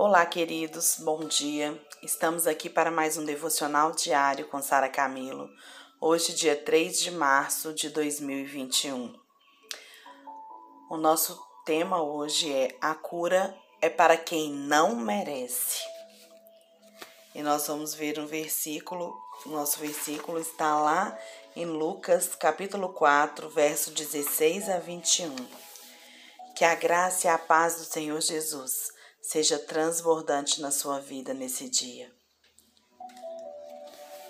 Olá, queridos, bom dia. Estamos aqui para mais um devocional diário com Sara Camilo. Hoje, dia 3 de março de 2021. O nosso tema hoje é A cura é para quem não merece. E nós vamos ver um versículo, nosso versículo está lá em Lucas, capítulo 4, verso 16 a 21. Que a graça e a paz do Senhor Jesus seja transbordante na sua vida nesse dia.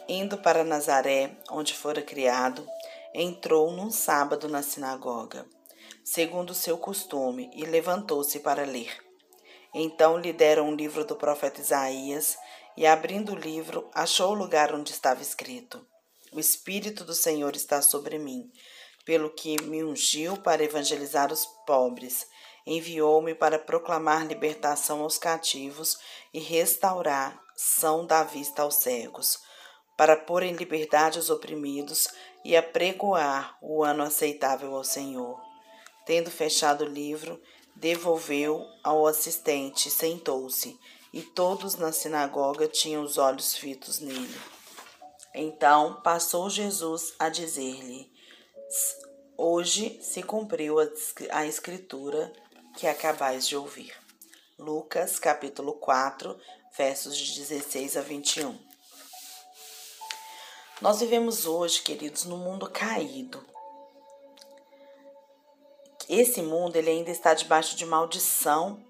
Indo para Nazaré, onde fora criado, entrou num sábado na sinagoga, segundo seu costume, e levantou-se para ler. Então lhe deram um livro do profeta Isaías, e abrindo o livro, achou o lugar onde estava escrito: O Espírito do Senhor está sobre mim, pelo que me ungiu para evangelizar os pobres enviou-me para proclamar libertação aos cativos e restaurar são da vista aos cegos, para pôr em liberdade os oprimidos e apregoar o ano aceitável ao Senhor. Tendo fechado o livro, devolveu ao assistente, sentou-se, e todos na sinagoga tinham os olhos fitos nele. Então passou Jesus a dizer-lhe: Hoje se cumpriu a escritura que acabais de ouvir. Lucas, capítulo 4, versos de 16 a 21. Nós vivemos hoje, queridos, num mundo caído. Esse mundo ele ainda está debaixo de maldição,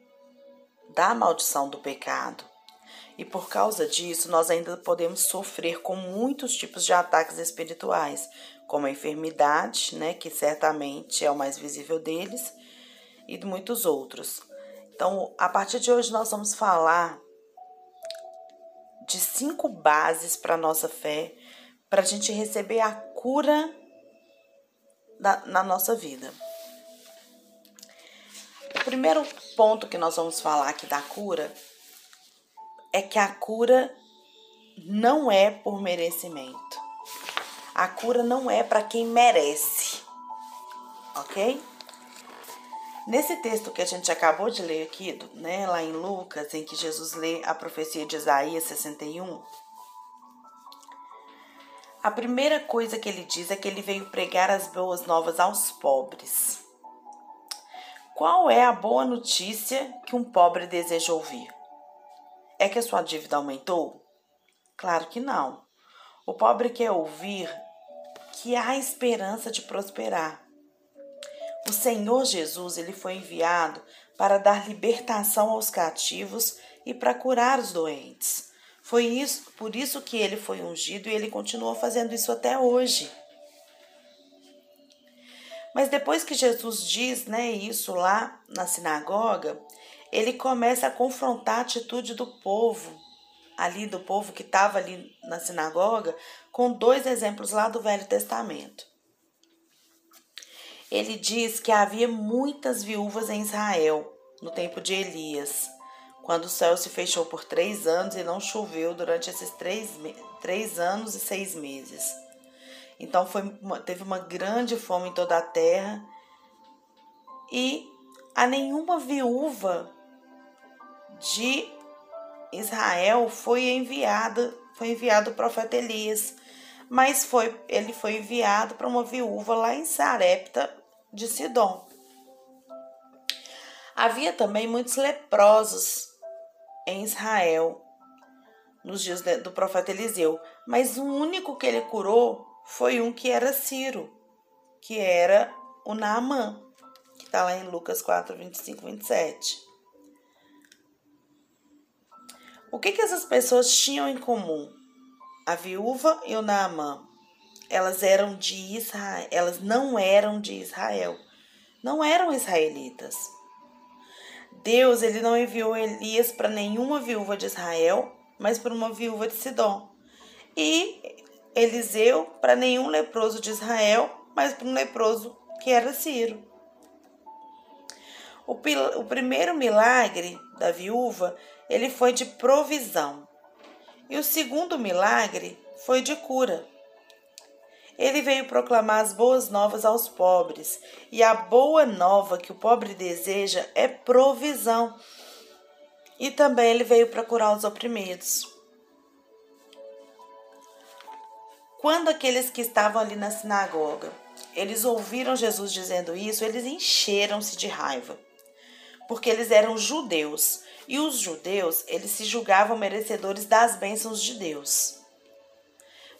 da maldição do pecado. E por causa disso, nós ainda podemos sofrer com muitos tipos de ataques espirituais, como a enfermidade, né, que certamente é o mais visível deles, e de muitos outros. Então, a partir de hoje, nós vamos falar de cinco bases para a nossa fé, para a gente receber a cura da, na nossa vida. O primeiro ponto que nós vamos falar aqui da cura é que a cura não é por merecimento. A cura não é para quem merece, ok? Nesse texto que a gente acabou de ler aqui, né, lá em Lucas, em que Jesus lê a profecia de Isaías 61, a primeira coisa que ele diz é que ele veio pregar as boas novas aos pobres. Qual é a boa notícia que um pobre deseja ouvir? É que a sua dívida aumentou? Claro que não. O pobre quer ouvir que há esperança de prosperar o Senhor Jesus ele foi enviado para dar libertação aos cativos e para curar os doentes. Foi isso, por isso que ele foi ungido e ele continua fazendo isso até hoje. Mas depois que Jesus diz, né, isso lá na sinagoga, ele começa a confrontar a atitude do povo, ali do povo que estava ali na sinagoga, com dois exemplos lá do Velho Testamento ele diz que havia muitas viúvas em Israel no tempo de Elias, quando o céu se fechou por três anos e não choveu durante esses três, três anos e seis meses. Então foi teve uma grande fome em toda a terra e a nenhuma viúva de Israel foi enviada, foi enviado o profeta Elias, mas foi ele foi enviado para uma viúva lá em Sarepta de Sidom. Havia também muitos leprosos em Israel nos dias do profeta Eliseu, mas o único que ele curou foi um que era Ciro, que era o Naamã, que está lá em Lucas 4, 25, 27. O que, que essas pessoas tinham em comum? A viúva e o Naamã elas eram de Israel, elas não eram de Israel, não eram israelitas. Deus ele não enviou Elias para nenhuma viúva de Israel, mas para uma viúva de Sidom. E Eliseu para nenhum leproso de Israel, mas para um leproso que era Ciro. O, o primeiro milagre da viúva, ele foi de provisão. E o segundo milagre foi de cura. Ele veio proclamar as boas novas aos pobres, e a boa nova que o pobre deseja é provisão. e também ele veio para curar os oprimidos. Quando aqueles que estavam ali na sinagoga, eles ouviram Jesus dizendo isso, eles encheram-se de raiva, porque eles eram judeus, e os judeus, eles se julgavam merecedores das bênçãos de Deus.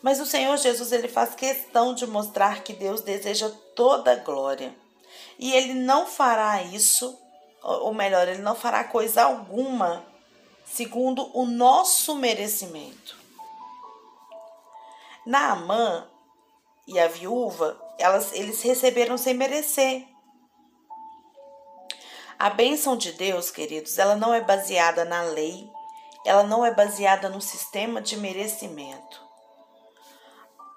Mas o Senhor Jesus, ele faz questão de mostrar que Deus deseja toda glória. E ele não fará isso, ou melhor, ele não fará coisa alguma segundo o nosso merecimento. Naamã e a viúva, elas, eles receberam sem merecer. A bênção de Deus, queridos, ela não é baseada na lei, ela não é baseada no sistema de merecimento.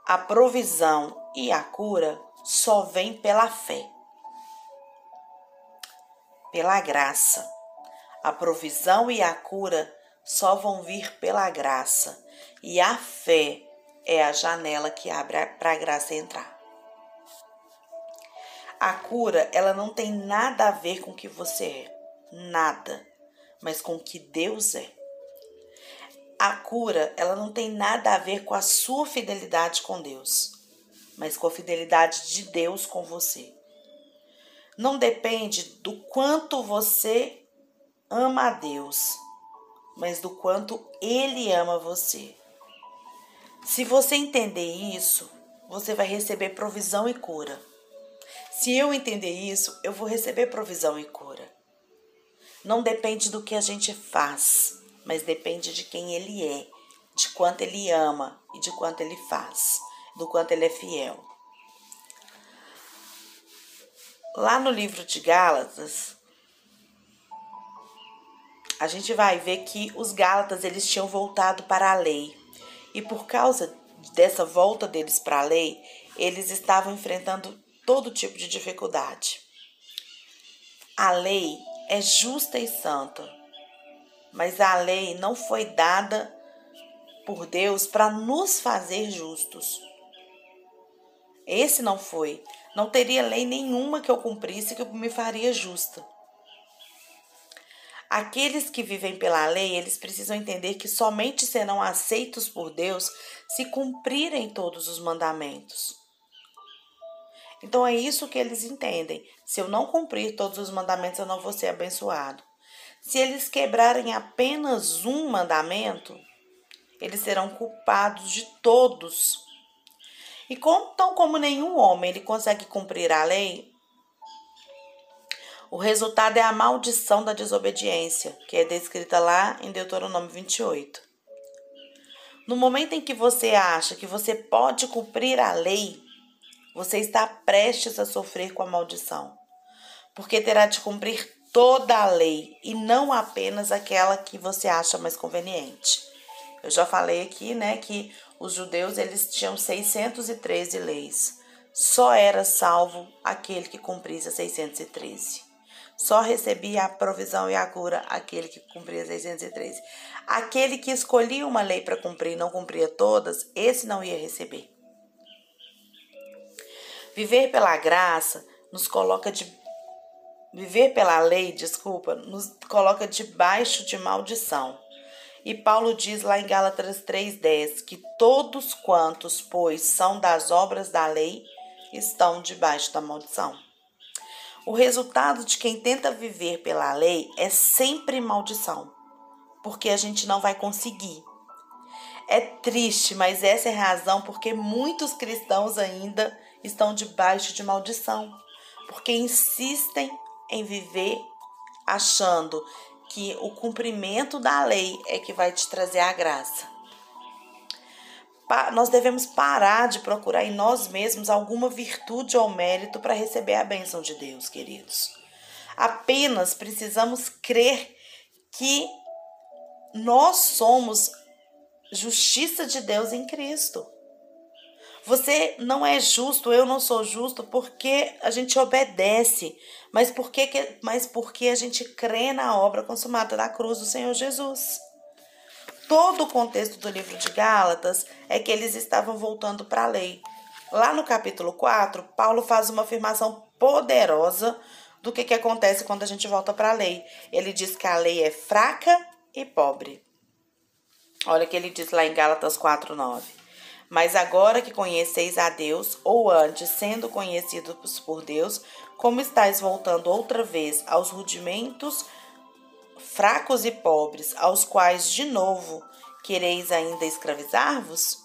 A provisão e a cura só vem pela fé, pela graça. A provisão e a cura só vão vir pela graça, e a fé é a janela que abre para a graça entrar. A cura, ela não tem nada a ver com o que você é, nada, mas com o que Deus é. A cura, ela não tem nada a ver com a sua fidelidade com Deus, mas com a fidelidade de Deus com você. Não depende do quanto você ama a Deus, mas do quanto Ele ama você. Se você entender isso, você vai receber provisão e cura. Se eu entender isso, eu vou receber provisão e cura. Não depende do que a gente faz, mas depende de quem ele é, de quanto ele ama e de quanto ele faz, do quanto ele é fiel. Lá no livro de Gálatas, a gente vai ver que os Gálatas eles tinham voltado para a lei. E por causa dessa volta deles para a lei, eles estavam enfrentando todo tipo de dificuldade. A lei é justa e santa, mas a lei não foi dada por Deus para nos fazer justos. Esse não foi. Não teria lei nenhuma que eu cumprisse que me faria justa. Aqueles que vivem pela lei, eles precisam entender que somente serão aceitos por Deus se cumprirem todos os mandamentos. Então é isso que eles entendem. Se eu não cumprir todos os mandamentos, eu não vou ser abençoado. Se eles quebrarem apenas um mandamento, eles serão culpados de todos. E como, tão como nenhum homem ele consegue cumprir a lei, o resultado é a maldição da desobediência, que é descrita lá em Deuteronômio 28. No momento em que você acha que você pode cumprir a lei, você está prestes a sofrer com a maldição, porque terá de cumprir toda a lei e não apenas aquela que você acha mais conveniente. Eu já falei aqui, né, que os judeus eles tinham 613 leis. Só era salvo aquele que cumprisse as 613. Só recebia a provisão e a cura aquele que cumpria 613. Aquele que escolhia uma lei para cumprir e não cumpria todas, esse não ia receber. Viver pela graça nos coloca de viver pela lei, desculpa, nos coloca debaixo de maldição. E Paulo diz lá em Gálatas 3:10 que todos quantos, pois, são das obras da lei, estão debaixo da maldição. O resultado de quem tenta viver pela lei é sempre maldição, porque a gente não vai conseguir. É triste, mas essa é a razão porque muitos cristãos ainda estão debaixo de maldição, porque insistem em viver achando que o cumprimento da lei é que vai te trazer a graça nós devemos parar de procurar em nós mesmos alguma virtude ou mérito para receber a bênção de Deus, queridos. Apenas precisamos crer que nós somos justiça de Deus em Cristo. Você não é justo, eu não sou justo porque a gente obedece, mas porque, mas porque a gente crê na obra consumada da cruz do Senhor Jesus todo o contexto do livro de Gálatas é que eles estavam voltando para a lei. Lá no capítulo 4, Paulo faz uma afirmação poderosa do que, que acontece quando a gente volta para a lei. Ele diz que a lei é fraca e pobre. Olha o que ele diz lá em Gálatas 4:9. Mas agora que conheceis a Deus, ou antes sendo conhecidos por Deus, como estáis voltando outra vez aos rudimentos fracos e pobres, aos quais de novo quereis ainda escravizar-vos?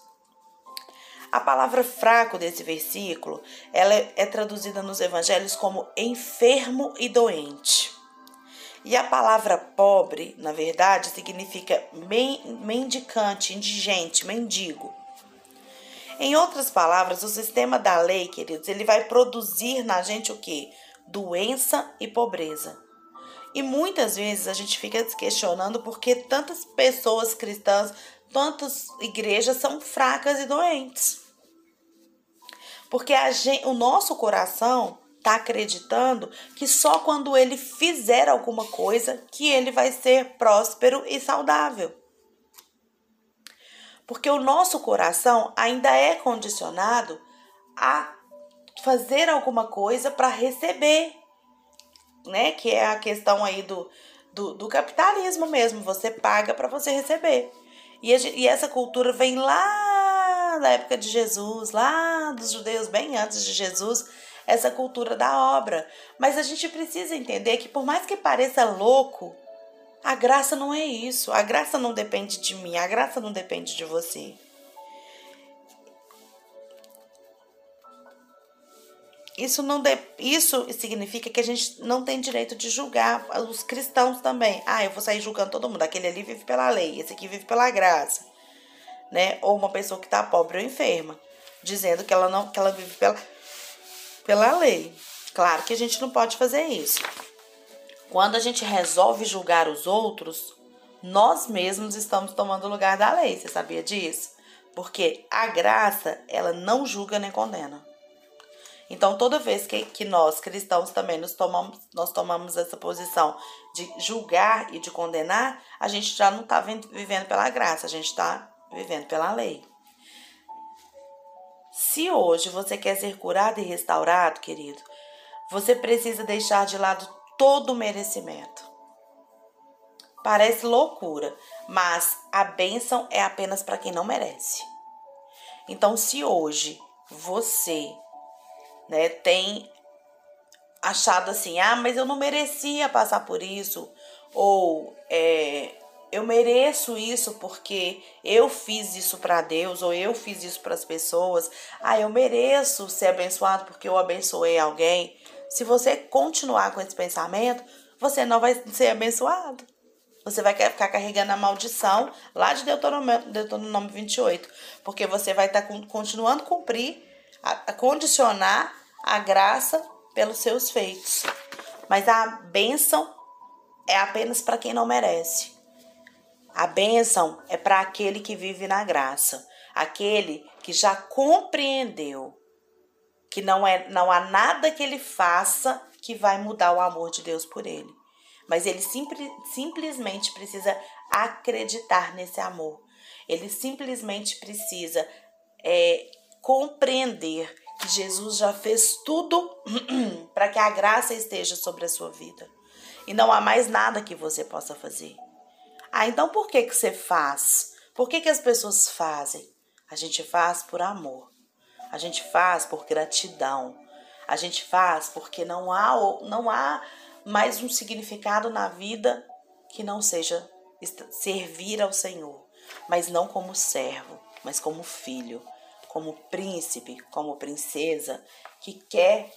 A palavra fraco desse versículo, ela é, é traduzida nos evangelhos como enfermo e doente. E a palavra pobre, na verdade, significa mendicante, indigente, mendigo. Em outras palavras, o sistema da lei, queridos, ele vai produzir na gente o que? Doença e pobreza. E muitas vezes a gente fica se questionando por que tantas pessoas cristãs tantas igrejas são fracas e doentes. Porque gente, o nosso coração está acreditando que só quando ele fizer alguma coisa que ele vai ser próspero e saudável. Porque o nosso coração ainda é condicionado a fazer alguma coisa para receber, né? Que é a questão aí do, do, do capitalismo mesmo. Você paga para você receber. E, e essa cultura vem lá da época de Jesus, lá dos judeus, bem antes de Jesus, essa cultura da obra. Mas a gente precisa entender que, por mais que pareça louco, a graça não é isso. A graça não depende de mim, a graça não depende de você. Isso não de, isso significa que a gente não tem direito de julgar os cristãos também. Ah, eu vou sair julgando todo mundo. Aquele ali vive pela lei, esse aqui vive pela graça, né? Ou uma pessoa que está pobre ou enferma, dizendo que ela não que ela vive pela pela lei. Claro que a gente não pode fazer isso. Quando a gente resolve julgar os outros, nós mesmos estamos tomando o lugar da lei. Você sabia disso? Porque a graça, ela não julga nem condena. Então, toda vez que, que nós, cristãos, também nos tomamos, nós tomamos essa posição de julgar e de condenar, a gente já não está vivendo pela graça, a gente está vivendo pela lei. Se hoje você quer ser curado e restaurado, querido, você precisa deixar de lado todo merecimento. Parece loucura, mas a bênção é apenas para quem não merece. Então, se hoje você né, tem achado assim, ah, mas eu não merecia passar por isso, ou é, eu mereço isso porque eu fiz isso para Deus, ou eu fiz isso para as pessoas, ah, eu mereço ser abençoado porque eu abençoei alguém. Se você continuar com esse pensamento, você não vai ser abençoado. Você vai ficar carregando a maldição lá de Deuteronômio, Deuteronômio 28, porque você vai estar tá continuando a cumprir a, a condicionar a graça pelos seus feitos. Mas a bênção é apenas para quem não merece. A bênção é para aquele que vive na graça, aquele que já compreendeu que não, é, não há nada que ele faça que vai mudar o amor de Deus por ele. Mas ele simples, simplesmente precisa acreditar nesse amor. Ele simplesmente precisa é, compreender que Jesus já fez tudo para que a graça esteja sobre a sua vida. E não há mais nada que você possa fazer. Ah, então por que, que você faz? Por que, que as pessoas fazem? A gente faz por amor. A gente faz por gratidão. A gente faz porque não há, não há mais um significado na vida que não seja servir ao Senhor, mas não como servo, mas como filho, como príncipe, como princesa, que quer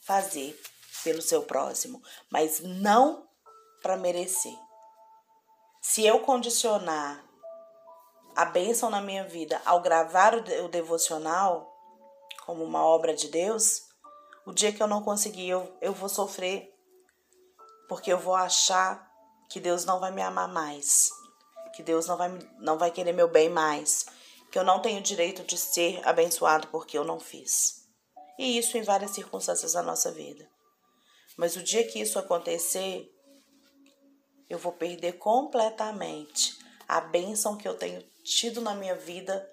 fazer pelo seu próximo, mas não para merecer. Se eu condicionar a bênção na minha vida ao gravar o devocional como uma obra de Deus, o dia que eu não conseguir, eu, eu vou sofrer, porque eu vou achar que Deus não vai me amar mais, que Deus não vai, não vai querer meu bem mais, que eu não tenho direito de ser abençoado porque eu não fiz. E isso em várias circunstâncias da nossa vida. Mas o dia que isso acontecer, eu vou perder completamente a bênção que eu tenho tido na minha vida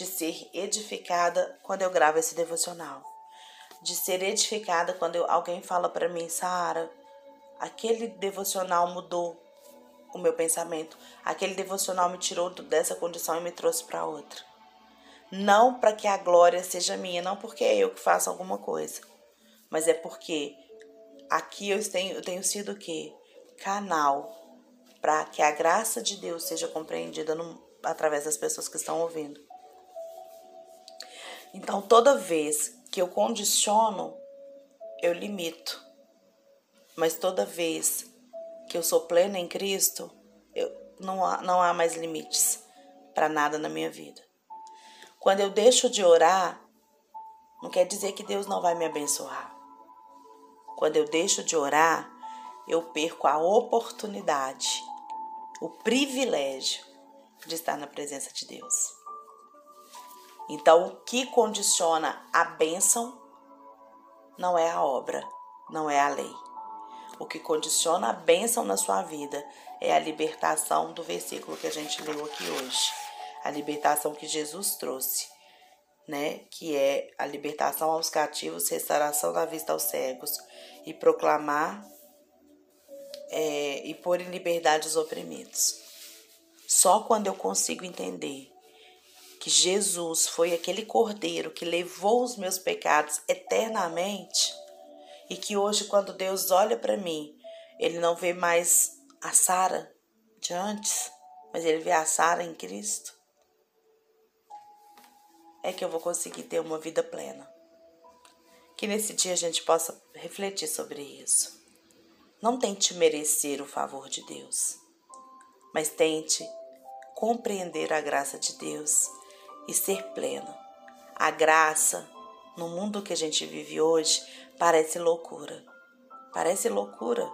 de ser edificada quando eu gravo esse devocional. de ser edificada quando eu, alguém fala para mim, Sara, aquele devocional mudou o meu pensamento. Aquele devocional me tirou dessa condição e me trouxe para outra. Não para que a glória seja minha, não porque é eu que faço alguma coisa, mas é porque aqui eu tenho, eu tenho sido o quê? Canal para que a graça de Deus seja compreendida no, através das pessoas que estão ouvindo. Então, toda vez que eu condiciono, eu limito. Mas toda vez que eu sou plena em Cristo, eu, não, há, não há mais limites para nada na minha vida. Quando eu deixo de orar, não quer dizer que Deus não vai me abençoar. Quando eu deixo de orar, eu perco a oportunidade, o privilégio de estar na presença de Deus. Então, o que condiciona a bênção não é a obra, não é a lei. O que condiciona a bênção na sua vida é a libertação do versículo que a gente leu aqui hoje. A libertação que Jesus trouxe, né? Que é a libertação aos cativos, restauração da vista aos cegos e proclamar é, e pôr em liberdade os oprimidos. Só quando eu consigo entender que Jesus foi aquele cordeiro que levou os meus pecados eternamente e que hoje, quando Deus olha para mim, ele não vê mais a Sara de antes, mas ele vê a Sara em Cristo. É que eu vou conseguir ter uma vida plena. Que nesse dia a gente possa refletir sobre isso. Não tente merecer o favor de Deus, mas tente compreender a graça de Deus e ser pleno. A graça no mundo que a gente vive hoje, parece loucura. Parece loucura.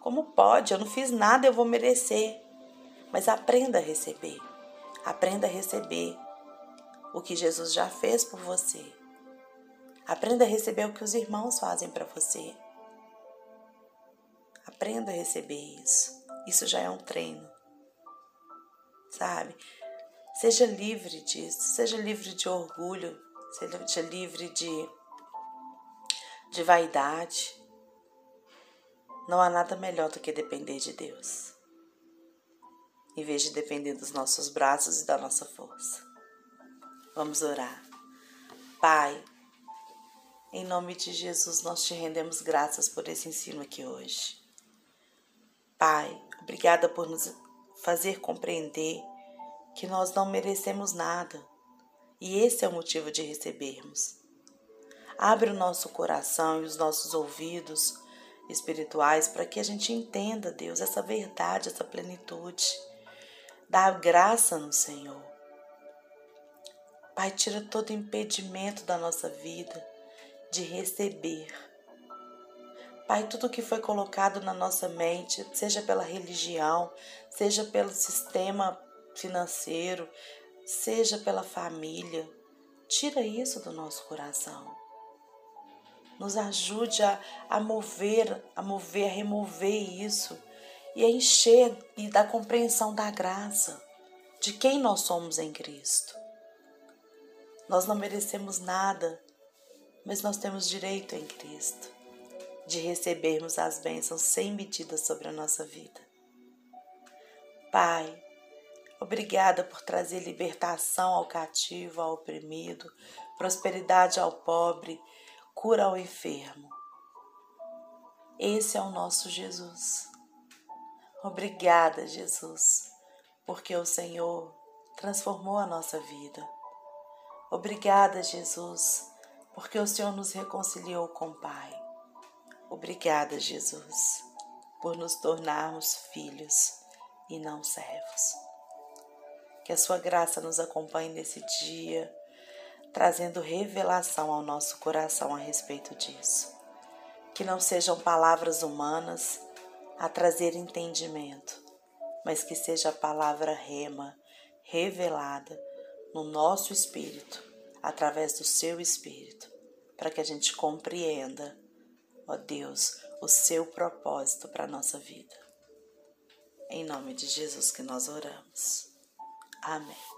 Como pode? Eu não fiz nada, eu vou merecer. Mas aprenda a receber. Aprenda a receber o que Jesus já fez por você. Aprenda a receber o que os irmãos fazem para você. Aprenda a receber isso. Isso já é um treino. Sabe? Seja livre disso, seja livre de orgulho, seja livre de, de vaidade. Não há nada melhor do que depender de Deus, em vez de depender dos nossos braços e da nossa força. Vamos orar. Pai, em nome de Jesus, nós te rendemos graças por esse ensino aqui hoje. Pai, obrigada por nos fazer compreender que nós não merecemos nada e esse é o motivo de recebermos. Abre o nosso coração e os nossos ouvidos espirituais para que a gente entenda, Deus, essa verdade, essa plenitude. Dá graça no Senhor. Pai, tira todo impedimento da nossa vida de receber. Pai, tudo que foi colocado na nossa mente, seja pela religião, seja pelo sistema financeiro, seja pela família. Tira isso do nosso coração. Nos ajude a, a mover, a mover, a remover isso e a encher e da compreensão da graça de quem nós somos em Cristo. Nós não merecemos nada, mas nós temos direito em Cristo de recebermos as bênçãos sem medida sobre a nossa vida. Pai, Obrigada por trazer libertação ao cativo, ao oprimido, prosperidade ao pobre, cura ao enfermo. Esse é o nosso Jesus. Obrigada, Jesus, porque o Senhor transformou a nossa vida. Obrigada, Jesus, porque o Senhor nos reconciliou com o Pai. Obrigada, Jesus, por nos tornarmos filhos e não servos. Que a sua graça nos acompanhe nesse dia, trazendo revelação ao nosso coração a respeito disso. Que não sejam palavras humanas a trazer entendimento, mas que seja a palavra rema, revelada no nosso espírito, através do seu espírito, para que a gente compreenda, ó Deus, o seu propósito para a nossa vida. Em nome de Jesus que nós oramos. 安美